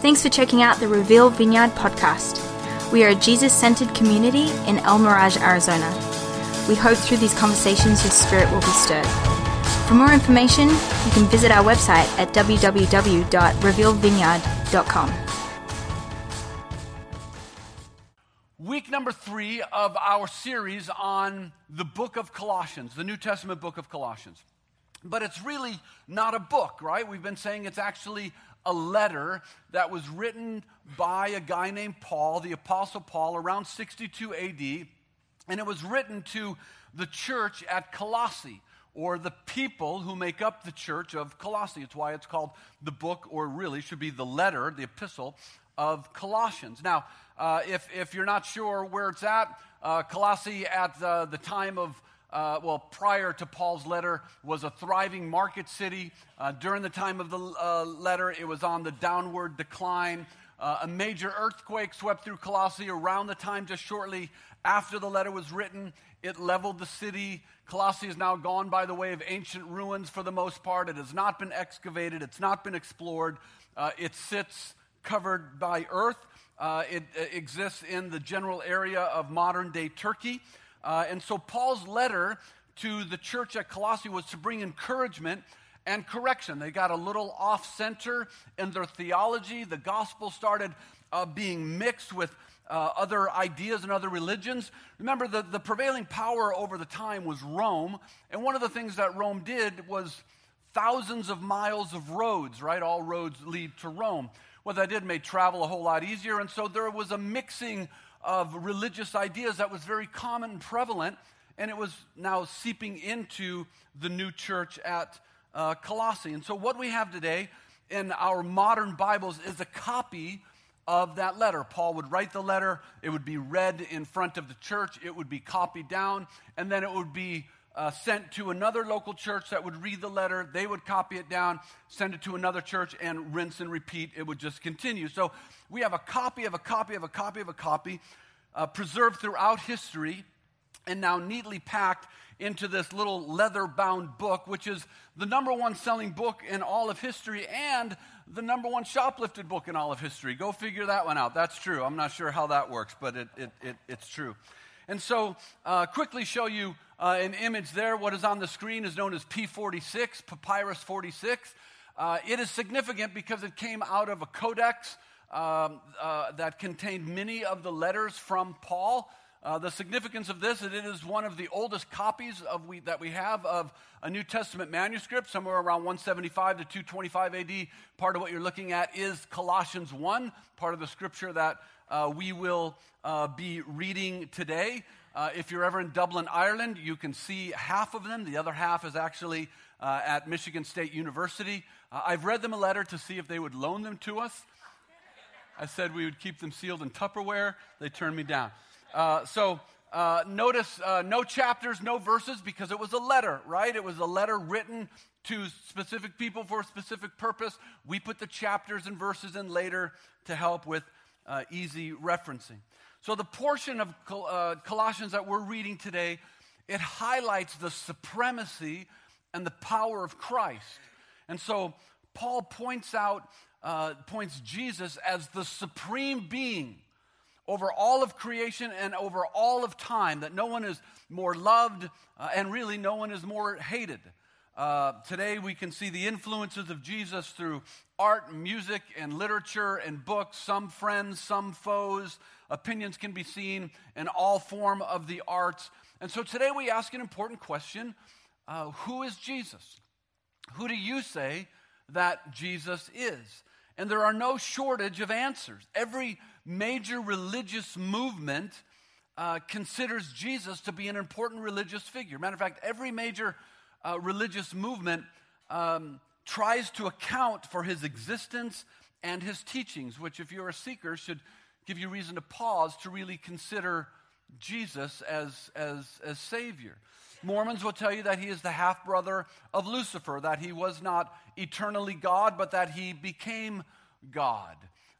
Thanks for checking out the Reveal Vineyard podcast. We are a Jesus centered community in El Mirage, Arizona. We hope through these conversations your spirit will be stirred. For more information, you can visit our website at www.revealvineyard.com. Week number three of our series on the book of Colossians, the New Testament book of Colossians. But it's really not a book, right? We've been saying it's actually a letter that was written by a guy named Paul, the Apostle Paul, around 62 AD. And it was written to the church at Colossae, or the people who make up the church of Colossae. It's why it's called the book, or really should be the letter, the epistle of Colossians. Now, uh, if, if you're not sure where it's at, uh, Colossae at uh, the time of uh, well, prior to Paul's letter, was a thriving market city. Uh, during the time of the uh, letter, it was on the downward decline. Uh, a major earthquake swept through Colossae around the time, just shortly after the letter was written. It leveled the city. Colossae is now gone by the way of ancient ruins for the most part. It has not been excavated, it's not been explored. Uh, it sits covered by earth. Uh, it exists in the general area of modern day Turkey. Uh, and so Paul's letter to the church at Colossae was to bring encouragement and correction. They got a little off center in their theology. The gospel started uh, being mixed with uh, other ideas and other religions. Remember, the, the prevailing power over the time was Rome. And one of the things that Rome did was thousands of miles of roads, right? All roads lead to Rome. What that did made travel a whole lot easier. And so there was a mixing of religious ideas that was very common and prevalent, and it was now seeping into the new church at uh, Colossae. And so, what we have today in our modern Bibles is a copy of that letter. Paul would write the letter, it would be read in front of the church, it would be copied down, and then it would be uh, sent to another local church that would read the letter. They would copy it down, send it to another church, and rinse and repeat. It would just continue. So we have a copy of a copy of a copy of a copy uh, preserved throughout history and now neatly packed into this little leather bound book, which is the number one selling book in all of history and the number one shoplifted book in all of history. Go figure that one out. That's true. I'm not sure how that works, but it, it, it it's true. And so, uh, quickly show you uh, an image there. What is on the screen is known as P46, Papyrus 46. Uh, it is significant because it came out of a codex um, uh, that contained many of the letters from Paul. Uh, the significance of this is it is one of the oldest copies of we, that we have of a New Testament manuscript, somewhere around 175 to 225 AD. Part of what you're looking at is Colossians 1, part of the scripture that uh, we will uh, be reading today. Uh, if you're ever in Dublin, Ireland, you can see half of them. The other half is actually uh, at Michigan State University. Uh, I've read them a letter to see if they would loan them to us. I said we would keep them sealed in Tupperware. They turned me down. Uh, so uh, notice uh, no chapters, no verses, because it was a letter, right? It was a letter written to specific people for a specific purpose. We put the chapters and verses in later to help with uh, easy referencing. So the portion of Col- uh, Colossians that we're reading today, it highlights the supremacy and the power of Christ. And so Paul points out, uh, points Jesus as the supreme being over all of creation and over all of time, that no one is more loved uh, and really no one is more hated. Uh, today, we can see the influences of Jesus through art, music, and literature and books, some friends, some foes. Opinions can be seen in all form of the arts. And so today we ask an important question uh, Who is Jesus? Who do you say that Jesus is? And there are no shortage of answers. Every major religious movement uh, considers Jesus to be an important religious figure. Matter of fact, every major uh, religious movement um, tries to account for his existence and his teachings, which, if you're a seeker, should give you reason to pause to really consider Jesus as, as, as Savior. Mormons will tell you that he is the half brother of Lucifer, that he was not eternally God, but that he became God.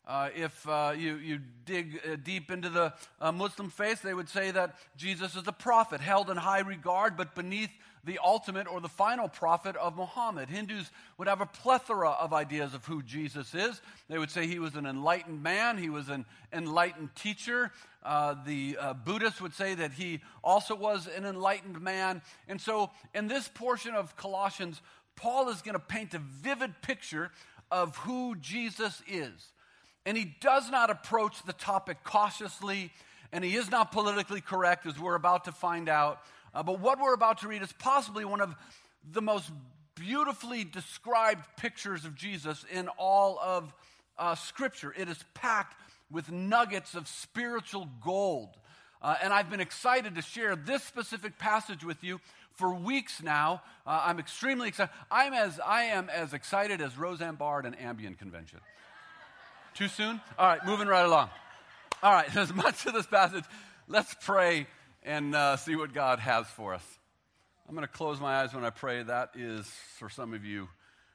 Uh, if uh, you, you dig uh, deep into the uh, Muslim faith, they would say that Jesus is a prophet, held in high regard, but beneath the ultimate or the final prophet of Muhammad. Hindus would have a plethora of ideas of who Jesus is. They would say he was an enlightened man, he was an enlightened teacher. Uh, the uh, Buddhists would say that he also was an enlightened man. And so, in this portion of Colossians, Paul is going to paint a vivid picture of who Jesus is. And he does not approach the topic cautiously, and he is not politically correct, as we're about to find out. Uh, but what we're about to read is possibly one of the most beautifully described pictures of Jesus in all of uh, Scripture. It is packed with nuggets of spiritual gold. Uh, and I've been excited to share this specific passage with you for weeks now. Uh, I'm extremely excited. I'm as, I am as excited as Roseanne Barr at an Ambien convention. Too soon? All right, moving right along. All right, as much of this passage, let's pray and uh, see what God has for us. I'm going to close my eyes when I pray. That is, for some of you,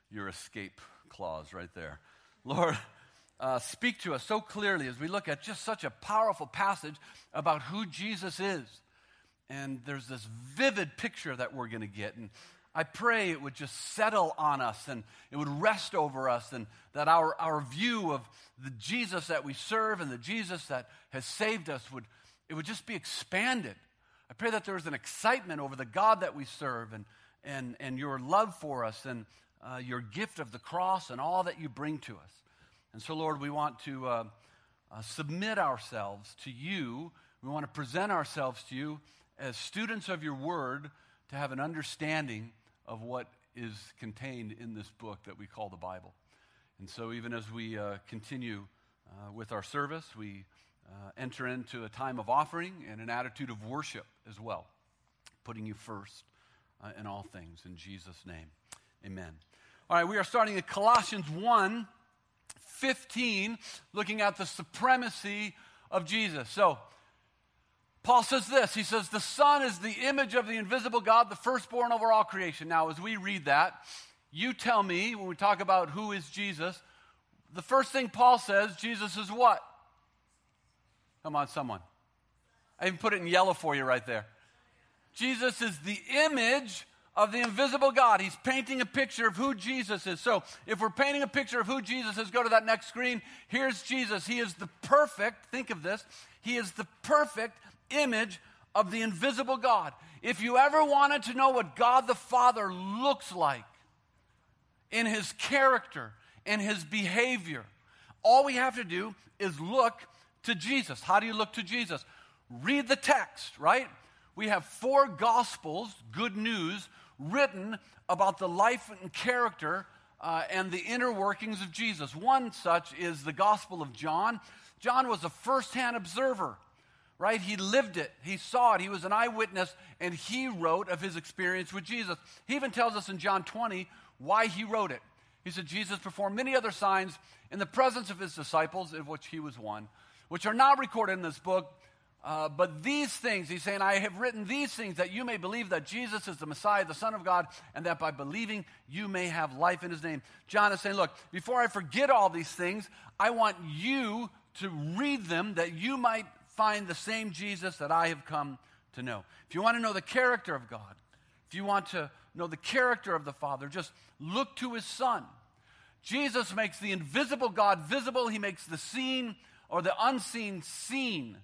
your escape clause right there. Lord, uh, speak to us so clearly as we look at just such a powerful passage about who Jesus is. And there's this vivid picture that we're going to get. And I pray it would just settle on us and it would rest over us, and that our, our view of the Jesus that we serve and the Jesus that has saved us would it would just be expanded. I pray that there is an excitement over the God that we serve and, and, and your love for us and uh, your gift of the cross and all that you bring to us. And so, Lord, we want to uh, uh, submit ourselves to you. We want to present ourselves to you as students of your word to have an understanding of what is contained in this book that we call the Bible. And so, even as we uh, continue uh, with our service, we uh, enter into a time of offering and an attitude of worship as well, putting you first uh, in all things. In Jesus' name, amen. All right, we are starting at Colossians 1 15, looking at the supremacy of Jesus. So, Paul says this He says, The Son is the image of the invisible God, the firstborn over all creation. Now, as we read that, you tell me, when we talk about who is Jesus, the first thing Paul says, Jesus is what? Come on, someone. I even put it in yellow for you right there. Jesus is the image of the invisible God. He's painting a picture of who Jesus is. So, if we're painting a picture of who Jesus is, go to that next screen. Here's Jesus. He is the perfect, think of this, he is the perfect image of the invisible God. If you ever wanted to know what God the Father looks like in his character, in his behavior, all we have to do is look to Jesus. How do you look to Jesus? Read the text, right? We have four gospels, good news, written about the life and character uh, and the inner workings of Jesus. One such is the Gospel of John. John was a firsthand observer, right? He lived it, he saw it, he was an eyewitness, and he wrote of his experience with Jesus. He even tells us in John 20 why he wrote it. He said, Jesus performed many other signs in the presence of his disciples, of which he was one which are not recorded in this book. Uh, but these things, he's saying, I have written these things that you may believe that Jesus is the Messiah, the Son of God, and that by believing you may have life in his name. John is saying, Look, before I forget all these things, I want you to read them that you might find the same Jesus that I have come to know. If you want to know the character of God, if you want to know the character of the Father, just look to his Son. Jesus makes the invisible God visible, he makes the seen or the unseen seen,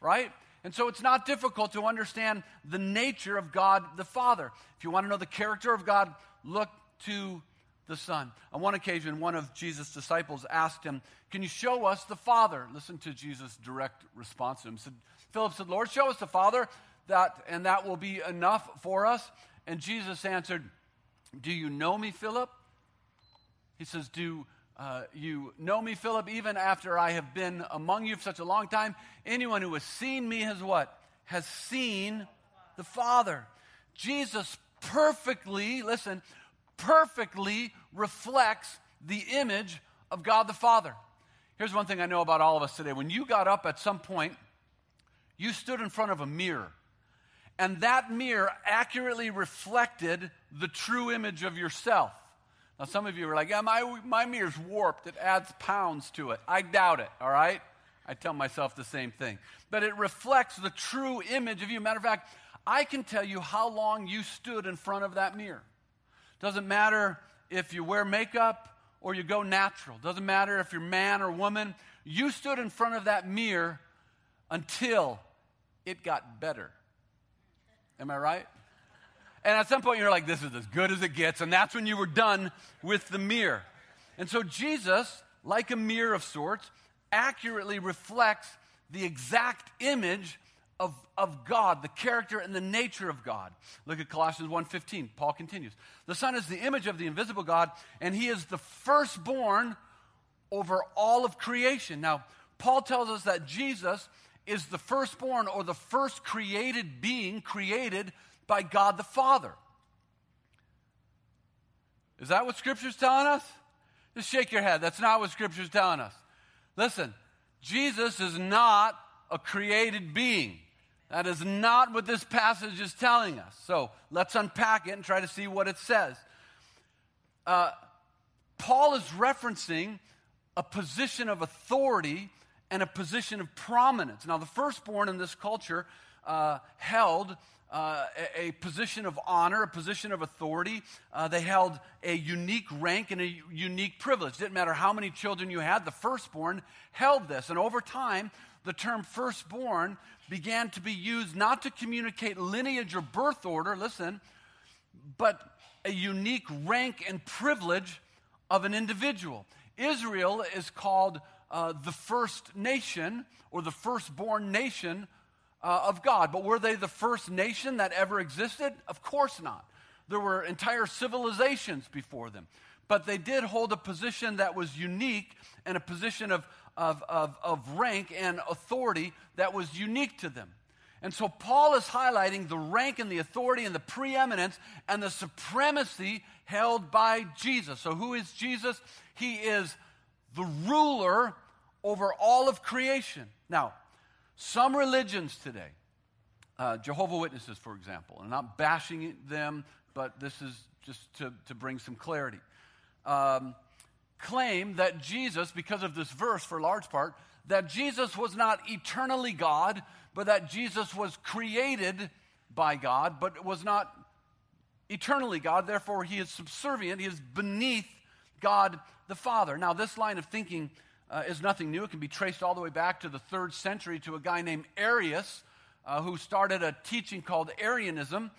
right? And so it's not difficult to understand the nature of God the Father. If you want to know the character of God, look to the Son. On one occasion, one of Jesus' disciples asked him, Can you show us the Father? Listen to Jesus' direct response to him. Said, Philip said, Lord, show us the Father, that, and that will be enough for us. And Jesus answered, Do you know me, Philip? He says, Do uh, you know me, Philip, even after I have been among you for such a long time. Anyone who has seen me has what? Has seen the Father. Jesus perfectly, listen, perfectly reflects the image of God the Father. Here's one thing I know about all of us today. When you got up at some point, you stood in front of a mirror, and that mirror accurately reflected the true image of yourself. Now, some of you are like, yeah, my, my mirror's warped. It adds pounds to it. I doubt it, all right? I tell myself the same thing. But it reflects the true image of you. Matter of fact, I can tell you how long you stood in front of that mirror. Doesn't matter if you wear makeup or you go natural. Doesn't matter if you're man or woman. You stood in front of that mirror until it got better. Am I right? And at some point you're like, this is as good as it gets. And that's when you were done with the mirror. And so Jesus, like a mirror of sorts, accurately reflects the exact image of, of God, the character and the nature of God. Look at Colossians 1:15. Paul continues. The Son is the image of the invisible God, and he is the firstborn over all of creation. Now, Paul tells us that Jesus is the firstborn or the first created being created by God the Father. Is that what Scripture's telling us? Just shake your head. That's not what Scripture's telling us. Listen, Jesus is not a created being. That is not what this passage is telling us. So let's unpack it and try to see what it says. Uh, Paul is referencing a position of authority and a position of prominence. Now, the firstborn in this culture uh, held uh, a, a, position of honor, a position of authority. Uh, they held a unique rank and a unique privilege. Didn't matter how many children you had, the firstborn held this. And over time, the term firstborn began to be used not to communicate lineage or birth order, listen, but a unique rank and privilege of an individual. Israel is called uh, the first nation or the firstborn nation uh, of God. But were they the first nation that ever existed? Of course not. There were entire civilizations before them. But they did hold a position that was unique and a position of, of, of, of rank and authority that was unique to them. And so Paul is highlighting the rank and the authority and the preeminence and the supremacy held by Jesus. So, who is Jesus? He is the ruler over all of creation. Now, some religions today, uh, Jehovah Witnesses, for example, and I'm not bashing them, but this is just to, to bring some clarity, um, claim that Jesus, because of this verse for large part, that Jesus was not eternally God, but that Jesus was created by God, but was not eternally God. Therefore, he is subservient, he is beneath God the Father. Now, this line of thinking uh, is nothing new. It can be traced all the way back to the third century to a guy named Arius, uh, who started a teaching called Arianism.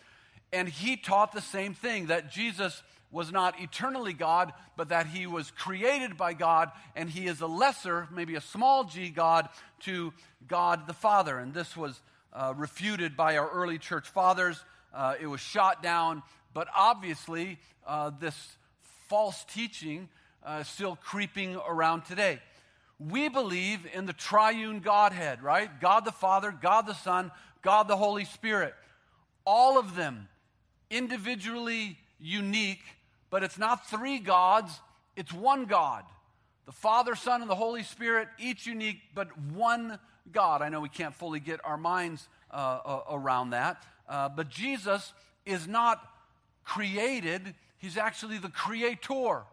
And he taught the same thing that Jesus was not eternally God, but that he was created by God, and he is a lesser, maybe a small g God, to God the Father. And this was uh, refuted by our early church fathers. Uh, it was shot down, but obviously, uh, this false teaching uh, still creeping around today. We believe in the triune Godhead, right? God the Father, God the Son, God the Holy Spirit. All of them individually unique, but it's not three gods, it's one God. The Father, Son, and the Holy Spirit, each unique, but one God. I know we can't fully get our minds uh, uh, around that, uh, but Jesus is not created, He's actually the creator.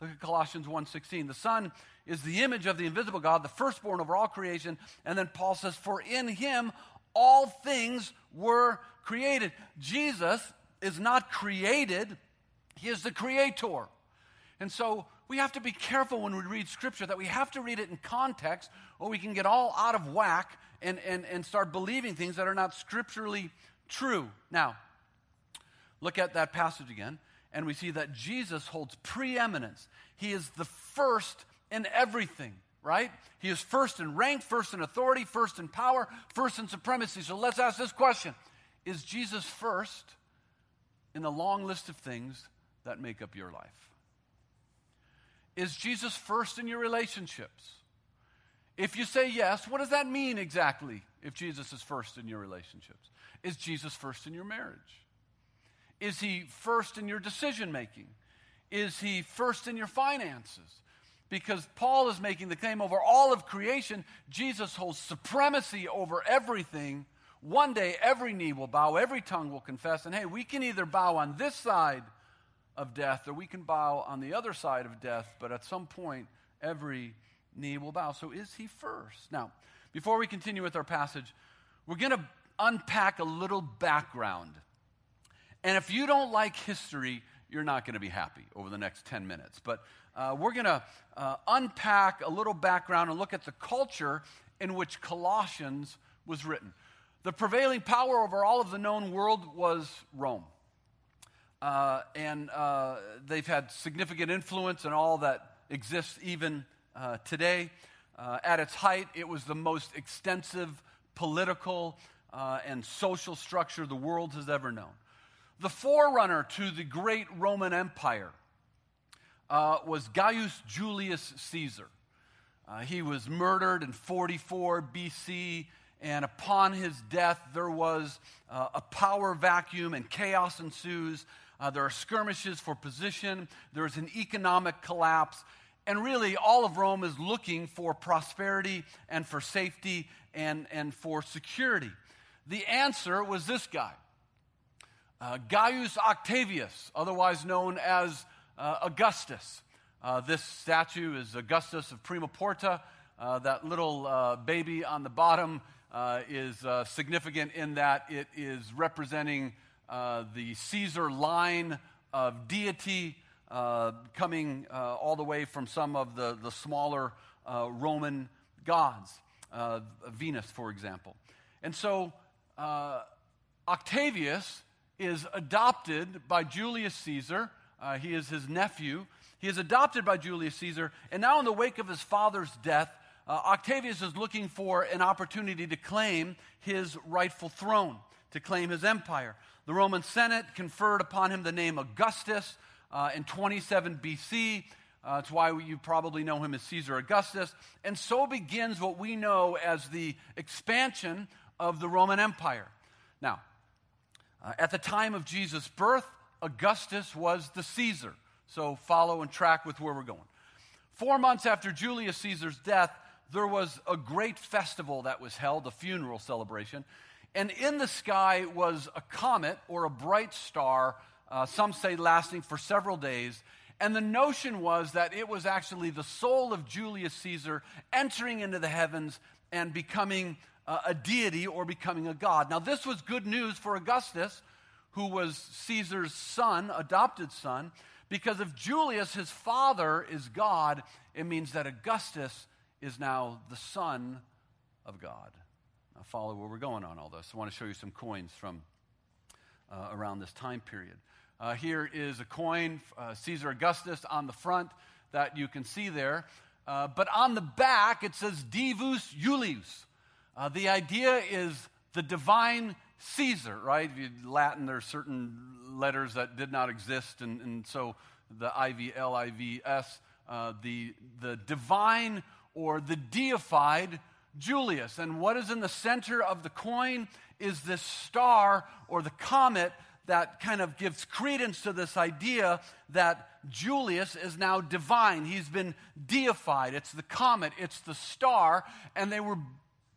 Look at Colossians 1:16. The Son is the image of the invisible God, the firstborn over all creation. And then Paul says, For in him all things were created. Jesus is not created, he is the creator. And so we have to be careful when we read scripture that we have to read it in context or we can get all out of whack and, and, and start believing things that are not scripturally true. Now, look at that passage again, and we see that Jesus holds preeminence. He is the first in everything, right? He is first in rank, first in authority, first in power, first in supremacy. So let's ask this question Is Jesus first in the long list of things that make up your life? Is Jesus first in your relationships? If you say yes, what does that mean exactly if Jesus is first in your relationships? Is Jesus first in your marriage? Is he first in your decision making? Is he first in your finances? because Paul is making the claim over all of creation, Jesus holds supremacy over everything. One day, every knee will bow, every tongue will confess. And hey, we can either bow on this side of death or we can bow on the other side of death, but at some point, every knee will bow. So is he first? Now, before we continue with our passage, we're going to unpack a little background. And if you don't like history, you're not going to be happy over the next 10 minutes. But uh, we're going to uh, unpack a little background and look at the culture in which Colossians was written. The prevailing power over all of the known world was Rome. Uh, and uh, they've had significant influence in all that exists even uh, today. Uh, at its height, it was the most extensive political uh, and social structure the world has ever known. The forerunner to the great Roman Empire uh, was Gaius Julius Caesar. he was murdered in 44 BC and upon his death, there was uh, a power vacuum and chaos ensues. Uh, there are skirmishes for position, there's an economic collapse. And really, all of Rome is looking for prosperity and for safety and, and for security. The answer was this guy uh, Gaius Octavius, otherwise known as uh, Augustus. Uh, this statue is Augustus of Prima Porta. Uh, that little uh, baby on the bottom uh, is significant in that it is representing uh, the Caesar line of deity uh, coming uh, all the way from some of the, the smaller uh, Roman gods, Venus, for example. And so Octavius is adopted by Julius Caesar. he is his nephew. He is adopted by Julius Caesar, and now, in the wake of his father's death, uh, Octavius is looking for an opportunity to claim his rightful throne, to claim his empire. The Roman Senate conferred upon him the name Augustus uh, in 27 BC. Uh, that's why you probably know him as Caesar Augustus. And so begins what we know as the expansion of the Roman Empire. Now, uh, at the time of Jesus' birth, Augustus was the Caesar. So follow and track with where we're going. Four months after Julius Caesar's death, there was a great festival that was held, a funeral celebration. And in the sky was a comet or a bright star, uh, some say lasting for several days. And the notion was that it was actually the soul of Julius Caesar entering into the heavens and becoming uh, a deity or becoming a god. Now, this was good news for Augustus, who was Caesar's son, adopted son, because if Julius, his father, is God, it means that Augustus is now the Son of God. Follow where we're going on all this. I want to show you some coins from uh, around this time period. Uh, here is a coin, uh, Caesar Augustus on the front that you can see there. Uh, but on the back, it says Divus Julius. Uh, the idea is the divine Caesar, right? In Latin, there are certain letters that did not exist, and, and so the IVLIVS, uh, the, the divine or the deified Julius. And what is in the center of the coin is this star or the comet that kind of gives credence to this idea that Julius is now divine. He's been deified. It's the comet, it's the star, and they were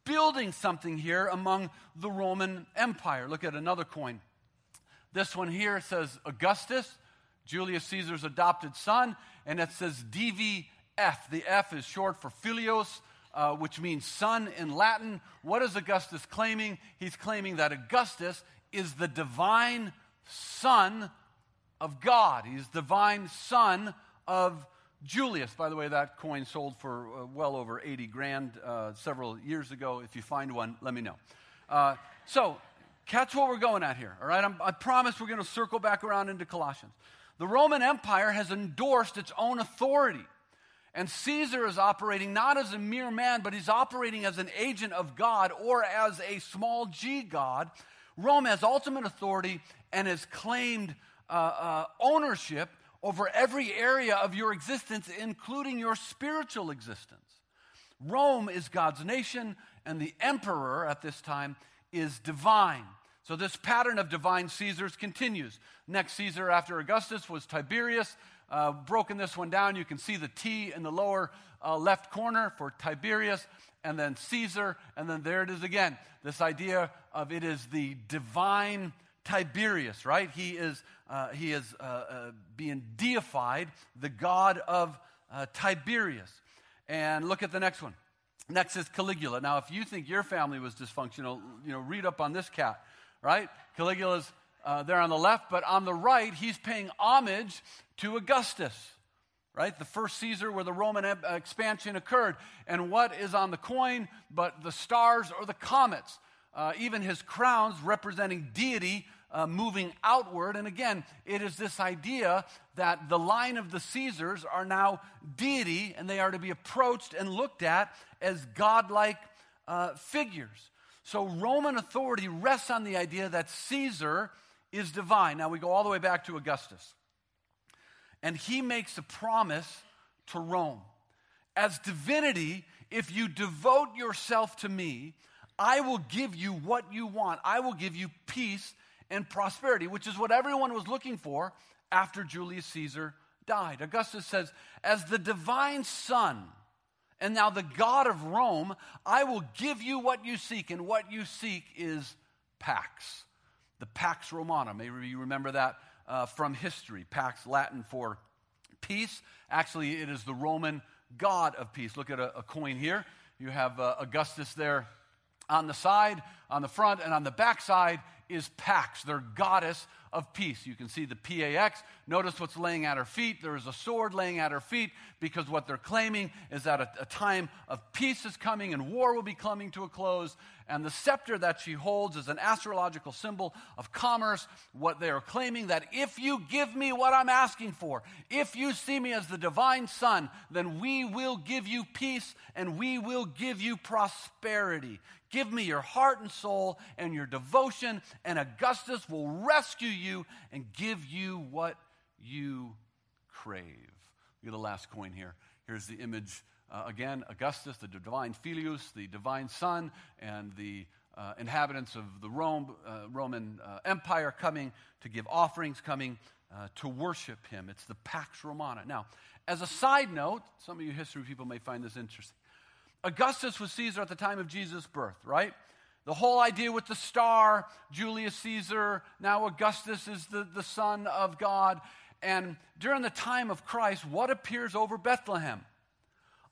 building something here among the Roman Empire. Look at another coin. This one here says Augustus, Julius Caesar's adopted son, and it says DVF. The F is short for Filius, uh, which means son in Latin. What is Augustus claiming? He's claiming that Augustus is the divine son of God. He's divine son of Julius. By the way, that coin sold for uh, well over 80 grand uh, several years ago. If you find one, let me know. Uh, so, catch what we're going at here, all right? I promise we're going to circle back around into Colossians. The Roman Empire has endorsed its own authority and Caesar is operating not as a mere man, but he's operating as an agent of God or as a small g God. Rome has ultimate authority and has claimed uh, uh, ownership over every area of your existence, including your spiritual existence. Rome is God's nation, and the emperor at this time is divine. So, this pattern of divine Caesars continues. Next Caesar after Augustus was Tiberius uh, broken this one down. You can see the T in the lower uh, left corner for Tiberius, and then Caesar, and then there it is again. This idea of it is the divine Tiberius, right? He is, uh, he is uh, uh, being deified, the God of uh, Tiberius. And look at the next one. Next is Caligula. Now, if you think your family was dysfunctional, you know, read up on this cat, right? Caligula's uh, there on the left, but on the right, he's paying homage to Augustus, right? The first Caesar where the Roman expansion occurred. And what is on the coin but the stars or the comets? Uh, even his crowns representing deity uh, moving outward. And again, it is this idea that the line of the Caesars are now deity and they are to be approached and looked at as godlike uh, figures. So Roman authority rests on the idea that Caesar is divine. Now we go all the way back to Augustus. And he makes a promise to Rome. As divinity, if you devote yourself to me, I will give you what you want. I will give you peace and prosperity, which is what everyone was looking for after Julius Caesar died. Augustus says, As the divine son, and now the God of Rome, I will give you what you seek, and what you seek is Pax, the Pax Romana. Maybe you remember that uh, from history. Pax, Latin for peace. Actually, it is the Roman God of peace. Look at a, a coin here. You have uh, Augustus there on the side, on the front, and on the back side is Pax, their goddess of peace. You can see the PAX. Notice what's laying at her feet. There is a sword laying at her feet because what they're claiming is that a, a, time of peace is coming and war will be coming to a close. And the scepter that she holds is an astrological symbol of commerce. What they are claiming that if you give me what I'm asking for, if you see me as the divine son, then we will give you peace and we will give you prosperity. Give me your heart and soul and your devotion, and Augustus will rescue you and give you what you crave. Look at the last coin here. Here's the image uh, again Augustus, the divine Filius, the divine son, and the uh, inhabitants of the Rome, uh, Roman uh, Empire coming to give offerings, coming uh, to worship him. It's the Pax Romana. Now, as a side note, some of you history people may find this interesting. Augustus was Caesar at the time of Jesus' birth, right? The whole idea with the star, Julius Caesar, now Augustus is the, the son of God. And during the time of Christ, what appears over Bethlehem?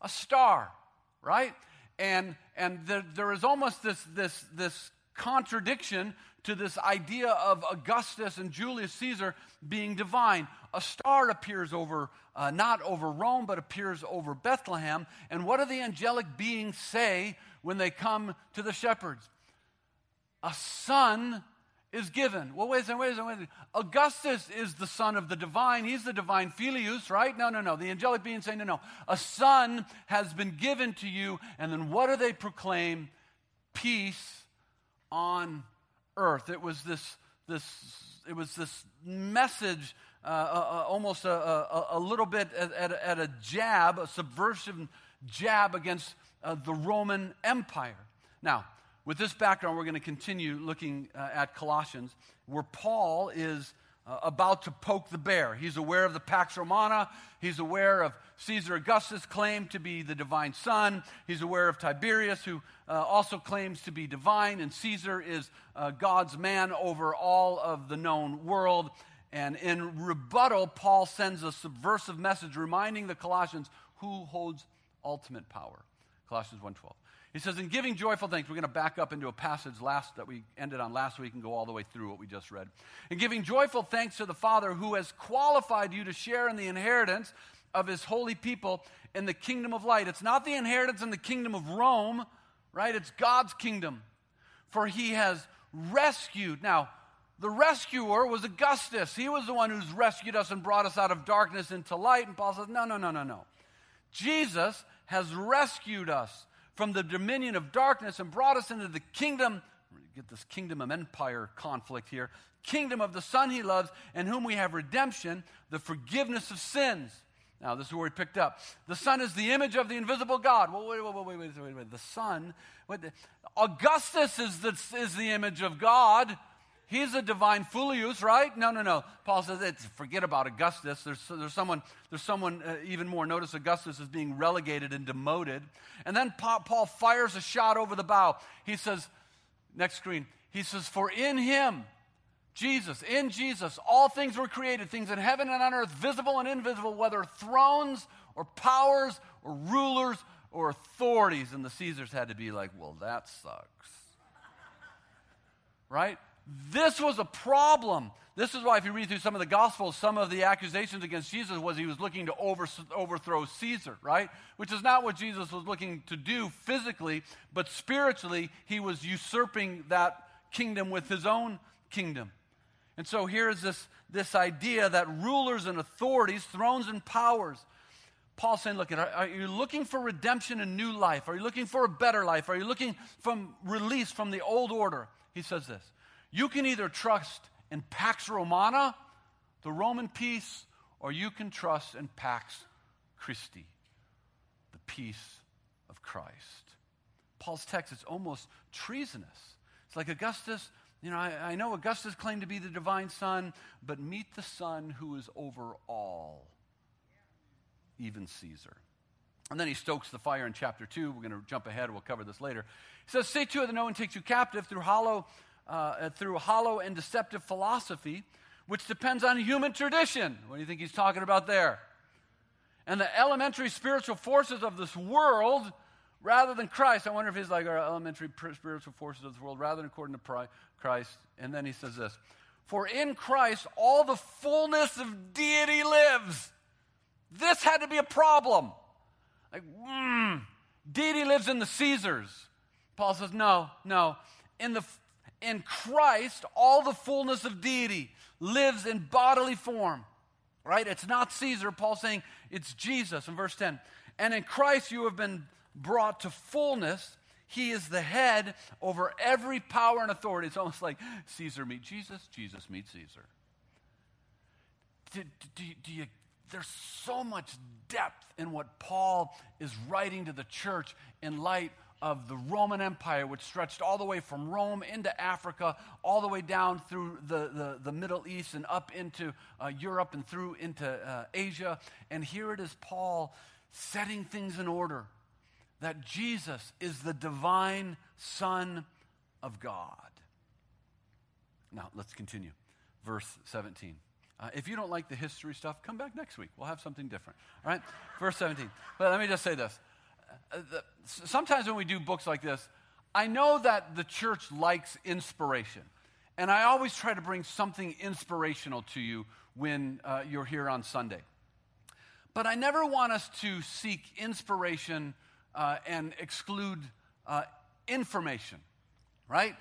A star, right? And, and there, is almost this, this, this contradiction to this idea of Augustus and Julius Caesar being divine. A star appears over, uh, not over Rome, but appears over Bethlehem. And what do the angelic beings say when they come to the shepherds? A son is given. Well, wait a second, wait a second, wait a second. Augustus is the son of the divine. He's the divine Filius, right? No, no, no. The angelic beings say, no, no. A son has been given to you. And then what do they proclaim? Peace on earth. It was this, this, it was this message, uh, uh, uh almost a, a, a, little bit at, at, at, a jab, a subversive jab against uh, the Roman Empire. Now, with this background, we're going to continue looking uh, at Colossians, where Paul is uh, about to poke the bear. He's aware of the Pax Romana. He's aware of Caesar Augustus' claim to be the divine son. He's aware of Tiberius, who uh, also claims to be divine. And Caesar is uh, God's man over all of the known world. And in rebuttal, Paul sends a subversive message reminding the Colossians who holds ultimate power. Colossians 1.12. He says, in giving joyful thanks, we're going to back up into a passage last that we ended on last week and go all the way through what we just read. In giving joyful thanks to the Father who has qualified you to share in the inheritance of his holy people in the kingdom of light. It's not the inheritance in the kingdom of Rome, right? It's God's kingdom. For he has rescued. Now, the rescuer was Augustus. He was the one who's rescued us and brought us out of darkness into light. And Paul says, no, no, no, no, no. Jesus has rescued us from the dominion of darkness and brought us into the kingdom. Get this kingdom of empire conflict here. Kingdom of the Son he loves, and whom we have redemption, the forgiveness of sins. Now, this is where we picked up. The Son is the image of the invisible God. Well, wait, wait, wait, wait, wait, wait. The Son, Augustus is the, is the image of God. He's a divine Filius, right? No, no, no. Paul says, it's, forget about Augustus. There's, there's someone, there's someone uh, even more. Notice Augustus is being relegated and demoted. And then Paul fires a shot over the bow. He says, next screen, he says, For in him, Jesus, in Jesus, all things were created, things in heaven and on earth, visible and invisible, whether thrones or powers or rulers or authorities, and the Caesars had to be like, well, that sucks. right? This was a problem. This is why, if you read through some of the Gospels, some of the accusations against Jesus was he was looking to over, overthrow Caesar, right? Which is not what Jesus was looking to do physically, but spiritually, he was usurping that kingdom with his own kingdom. And so here is this, this idea that rulers and authorities, thrones and powers, Paul's saying, look, are you looking for redemption and new life? Are you looking for a better life? Are you looking from release from the old order? He says this You can either trust in Pax Romana, the Roman peace, or you can trust in Pax Christi, the peace of Christ. Paul's text is almost treasonous. It's like Augustus, you know, I, I know Augustus claimed to be the divine son, but meet the son who is over all even Caesar. And then he stokes the fire in chapter 2. We're going to jump ahead. We'll cover this later. He says, Say to it that no one takes you captive through hollow, uh, through hollow and deceptive philosophy, which depends on human tradition. What do you think he's talking about there? And the elementary spiritual forces of this world rather than Christ. I wonder if he's like our elementary spiritual forces of this world rather than according to Christ. And then he says this For in Christ all the fullness of deity lives. This had to be a problem. Like, mm, deity lives in the Caesars. Paul says, no, no. In, the, in Christ, all the fullness of deity lives in bodily form. Right? It's not Caesar. Paul's saying it's Jesus in verse 10. And in Christ you have been brought to fullness. He is the head over every power and authority. It's almost like Caesar meet Jesus, Jesus meet Caesar. Do, do, do, you there's so much depth in what Paul is writing to the church in light of the Roman Empire, which stretched all the way from Rome into Africa, all the way down through the, the, the Middle East and up into uh, Europe and through into uh, Asia. And here it is Paul setting things in order that Jesus is the divine Son of God. Now, let's continue. Verse 17. Uh, if you don't like the history stuff, come back next week. We'll have something different. All right? Verse 17. But let me just say this. Uh, the, sometimes when we do books like this, I know that the church likes inspiration. And I always try to bring something inspirational to you when uh, you're here on Sunday. But I never want us to seek inspiration uh, and exclude uh, information, right?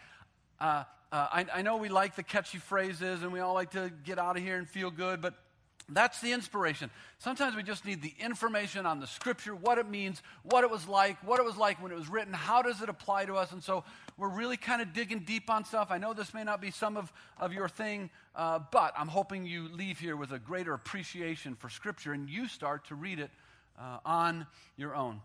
Uh, uh, I, I know we like the catchy phrases and we all like to get out of here and feel good, but that's the inspiration. Sometimes we just need the information on the scripture, what it means, what it was like, what it was like when it was written, how does it apply to us. And so we're really kind of digging deep on stuff. I know this may not be some of, of your thing, uh, but I'm hoping you leave here with a greater appreciation for scripture and you start to read it uh, on your own.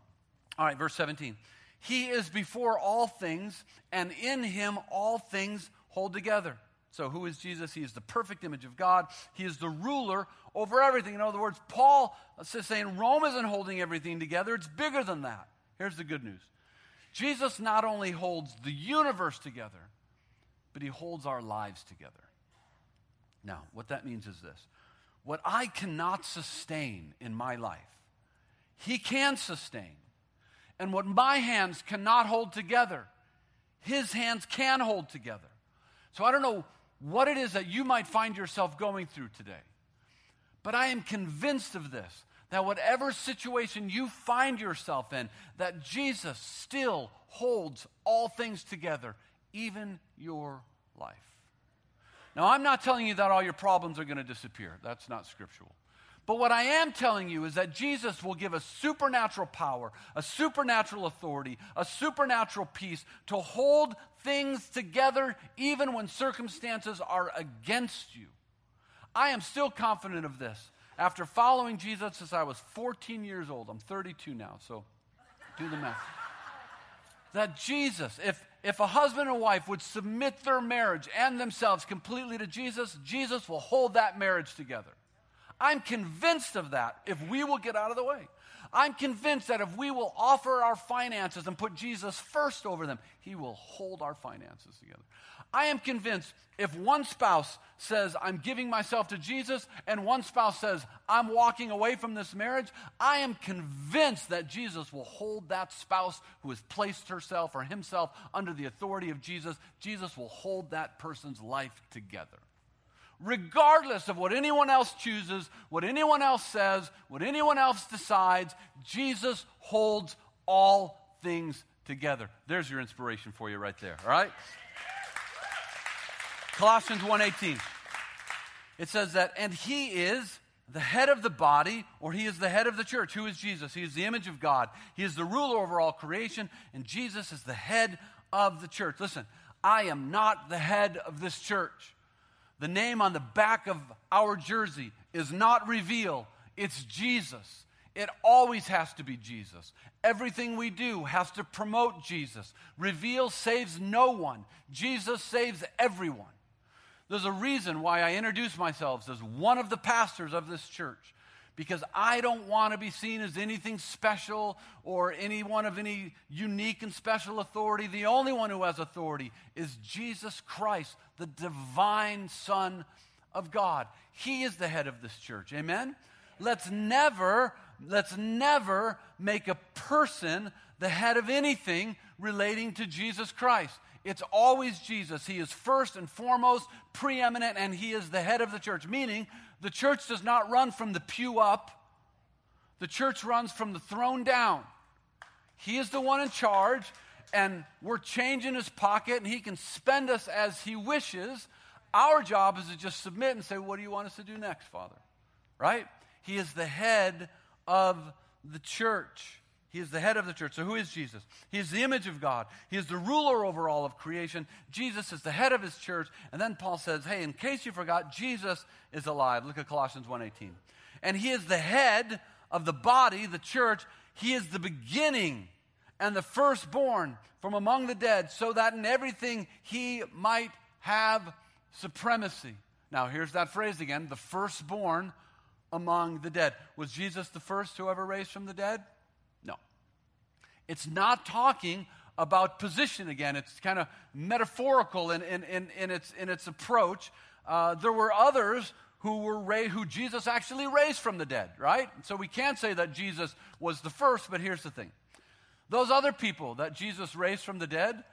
All right, verse 17. He is before all things, and in him all things hold together. So, who is Jesus? He is the perfect image of God. He is the ruler over everything. In other words, Paul is saying Rome isn't holding everything together, it's bigger than that. Here's the good news Jesus not only holds the universe together, but he holds our lives together. Now, what that means is this what I cannot sustain in my life, he can sustain. And what my hands cannot hold together, his hands can hold together. So I don't know what it is that you might find yourself going through today. But I am convinced of this that whatever situation you find yourself in, that Jesus still holds all things together, even your life. Now, I'm not telling you that all your problems are going to disappear. That's not scriptural. But what I am telling you is that Jesus will give a supernatural power, a supernatural authority, a supernatural peace to hold things together even when circumstances are against you. I am still confident of this. After following Jesus since I was 14 years old, I'm 32 now, so do the math. that Jesus, if, if a husband and wife would submit their marriage and themselves completely to Jesus, Jesus will hold that marriage together. I'm convinced of that if we will get out of the way. I'm convinced that if we will offer our finances and put Jesus first over them, He will hold our finances together. I am convinced if one spouse says, I'm giving myself to Jesus, and one spouse says, I'm walking away from this marriage, I am convinced that Jesus will hold that spouse who has placed herself or himself under the authority of Jesus. Jesus will hold that person's life together. Regardless of what anyone else chooses, what anyone else says, what anyone else decides, Jesus holds all things together. There's your inspiration for you right there, all right? Colossians 1:18. It says that and he is the head of the body or he is the head of the church. Who is Jesus? He is the image of God. He is the ruler over all creation and Jesus is the head of the church. Listen, I am not the head of this church. The name on the back of our jersey is not reveal, it's Jesus. It always has to be Jesus. Everything we do has to promote Jesus. Reveal saves no one, Jesus saves everyone. There's a reason why I introduce myself as one of the pastors of this church because I don't want to be seen as anything special or anyone of any unique and special authority. The only one who has authority is Jesus Christ, the divine Son of God. He is the head of this church. Amen? Let's never, let's never make a person the head of anything relating to Jesus Christ. It's always Jesus. He is first and foremost, preeminent, and He is the head of the church. Meaning, the church does not run from the pew up, the church runs from the throne down. He is the one in charge, and we're changing His pocket, and He can spend us as He wishes. Our job is to just submit and say, What do you want us to do next, Father? Right? He is the head of the church. He is the head of the church. So, who is Jesus? He is the image of God. He is the ruler over all of creation. Jesus is the head of his church. And then Paul says, Hey, in case you forgot, Jesus is alive. Look at Colossians 1:18. And he is the head of the body, the church. He is the beginning and the firstborn from among the dead, so that in everything he might have supremacy. Now, here's that phrase again the firstborn among the dead. Was Jesus the first who ever raised from the dead? It's not talking about position again. It's kind of metaphorical in, in, in, in, its, in its approach. Uh, there were others who were raised, who Jesus actually raised from the dead, right? So we can't say that Jesus was the first, but here's the thing. Those other people that Jesus raised from the dead,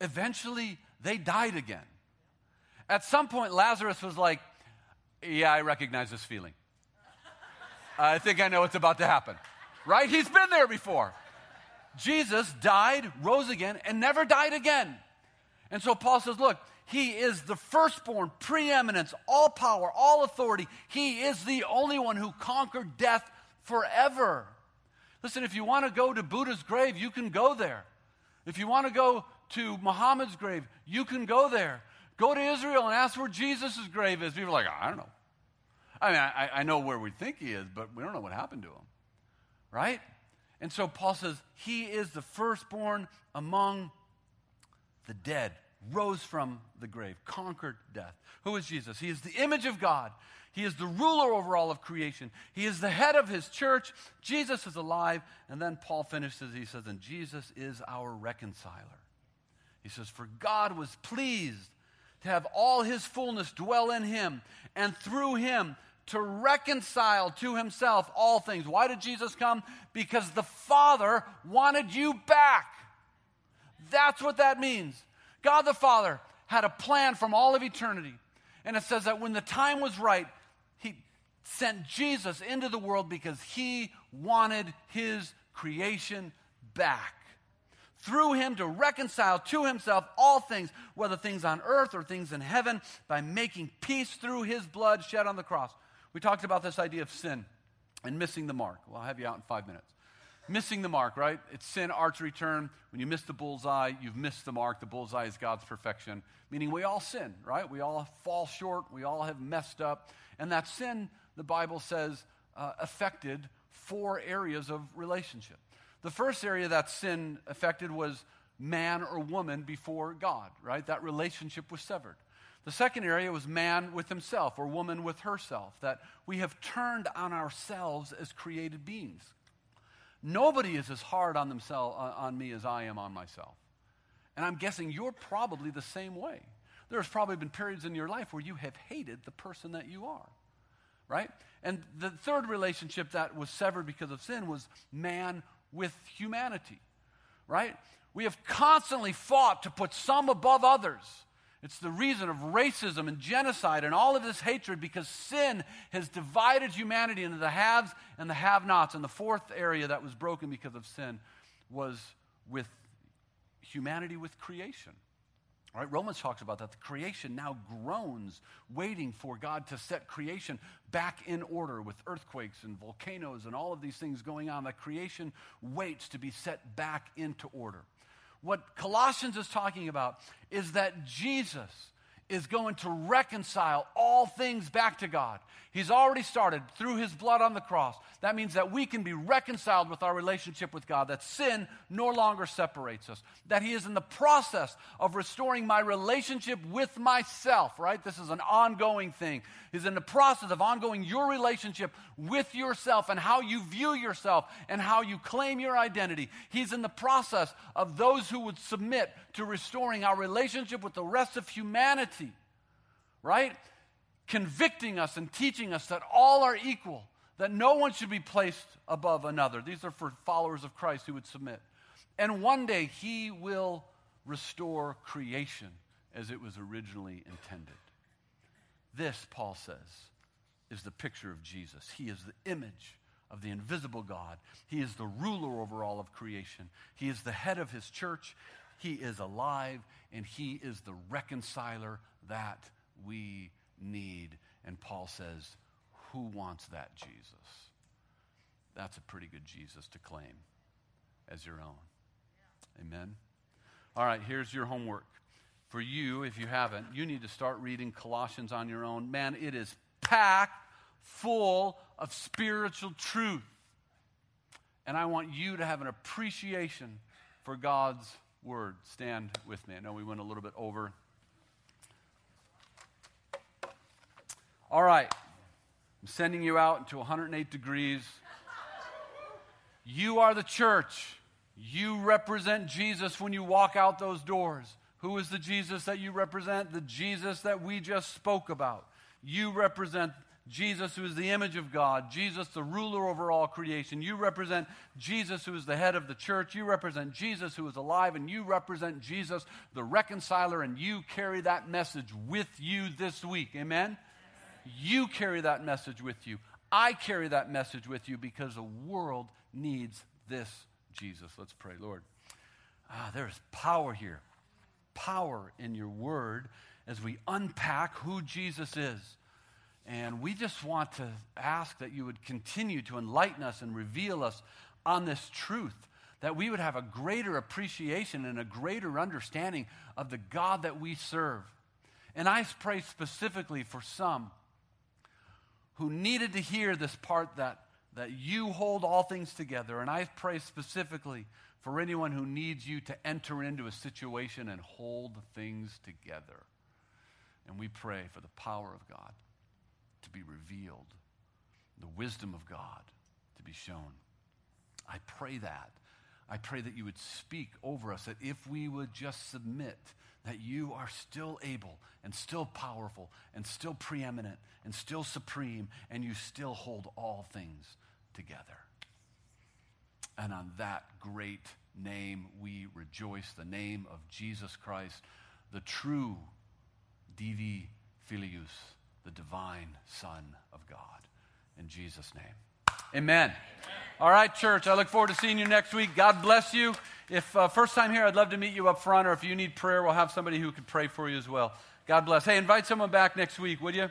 eventually they died again. At some point, Lazarus was like, Yeah, I recognize this feeling. I think I know what's about to happen, right? He's been there before. Jesus died, rose again, and never died again. And so Paul says, look, he is the firstborn, preeminence, all power, all authority. He is the only one who conquered death forever. Listen, if you want to go to Buddha's grave, you can go there. If you want to go to Muhammad's grave, you can go there. Go to Israel and ask where Jesus' grave is. People are like, I don't know. I mean, I, I know where we think he is, but we don't know what happened to him. Right? And so Paul says, He is the firstborn among the dead, rose from the grave, conquered death. Who is Jesus? He is the image of God. He is the ruler over all of creation. He is the head of his church. Jesus is alive. And then Paul finishes, he says, And Jesus is our reconciler. He says, For God was pleased to have all his fullness dwell in him, and through him to reconcile to himself all things. Why did Jesus come? Because the Father wanted you back. That's what that means. God the Father had a plan from all of eternity. And it says that when the time was right, he sent Jesus into the world because he wanted his creation back. Through him to reconcile to himself all things, whether things on earth or things in heaven, by making peace through his blood shed on the cross. We talked about this idea of sin and missing the mark. Well, I'll have you out in five minutes. Missing the mark, right? It's sin, archery term. When you miss the bullseye, you've missed the mark. The bullseye is God's perfection, meaning we all sin, right? We all fall short. We all have messed up. And that sin, the Bible says, uh, affected four areas of relationship. The first area that sin affected was man or woman before God, right? That relationship was severed. The second area was man with himself or woman with herself, that we have turned on ourselves as created beings. Nobody is as hard on themselves uh, on me as I am on myself. And I'm guessing you're probably the same way. There's probably been periods in your life where you have hated the person that you are. Right? And the third relationship that was severed because of sin was man with humanity. Right? We have constantly fought to put some above others. It's the reason of racism and genocide and all of this hatred because sin has divided humanity into the haves and the have nots. And the fourth area that was broken because of sin was with humanity with creation. Right? Romans talks about that. The creation now groans, waiting for God to set creation back in order with earthquakes and volcanoes and all of these things going on. That creation waits to be set back into order. What Colossians is talking about is that Jesus is going to reconcile all things back to God. He's already started through his blood on the cross. That means that we can be reconciled with our relationship with God, that sin no longer separates us, that he is in the process of restoring my relationship with myself, right? This is an ongoing thing. He's in the process of ongoing your relationship with yourself and how you view yourself and how you claim your identity. He's in the process of those who would submit to restoring our relationship with the rest of humanity, right? Convicting us and teaching us that all are equal, that no one should be placed above another. These are for followers of Christ who would submit. And one day he will restore creation as it was originally intended. This, Paul says, is the picture of Jesus. He is the image of the invisible God. He is the ruler over all of creation. He is the head of his church. He is alive, and He is the reconciler that we need. And Paul says, Who wants that Jesus? That's a pretty good Jesus to claim as your own. Amen. All right, here's your homework. For you, if you haven't, you need to start reading Colossians on your own. Man, it is packed full of spiritual truth. And I want you to have an appreciation for God's word. Stand with me. I know we went a little bit over. All right. I'm sending you out into 108 degrees. You are the church. You represent Jesus when you walk out those doors. Who is the Jesus that you represent? The Jesus that we just spoke about. You represent Jesus, who is the image of God, Jesus, the ruler over all creation. You represent Jesus, who is the head of the church. You represent Jesus, who is alive, and you represent Jesus, the reconciler, and you carry that message with you this week. Amen? You carry that message with you. I carry that message with you because the world needs this Jesus. Let's pray, Lord. Ah, there's power here, power in your word as we unpack who Jesus is and we just want to ask that you would continue to enlighten us and reveal us on this truth, that we would have a greater appreciation and a greater understanding of the God that we serve. And I pray specifically for some who needed to hear this part that, that you hold all things together. And I pray specifically for anyone who needs you to enter into a situation and hold things together. And we pray for the power of God to be revealed, the wisdom of God to be shown. I pray that. I pray that you would speak over us, that if we would just submit, that you are still able and still powerful and still preeminent and still supreme, and you still hold all things together. And on that great name we rejoice, the name of Jesus Christ, the true Divi Filius the divine Son of God. In Jesus' name. Amen. All right, church. I look forward to seeing you next week. God bless you. If uh, first time here, I'd love to meet you up front, or if you need prayer, we'll have somebody who can pray for you as well. God bless. Hey, invite someone back next week, would you?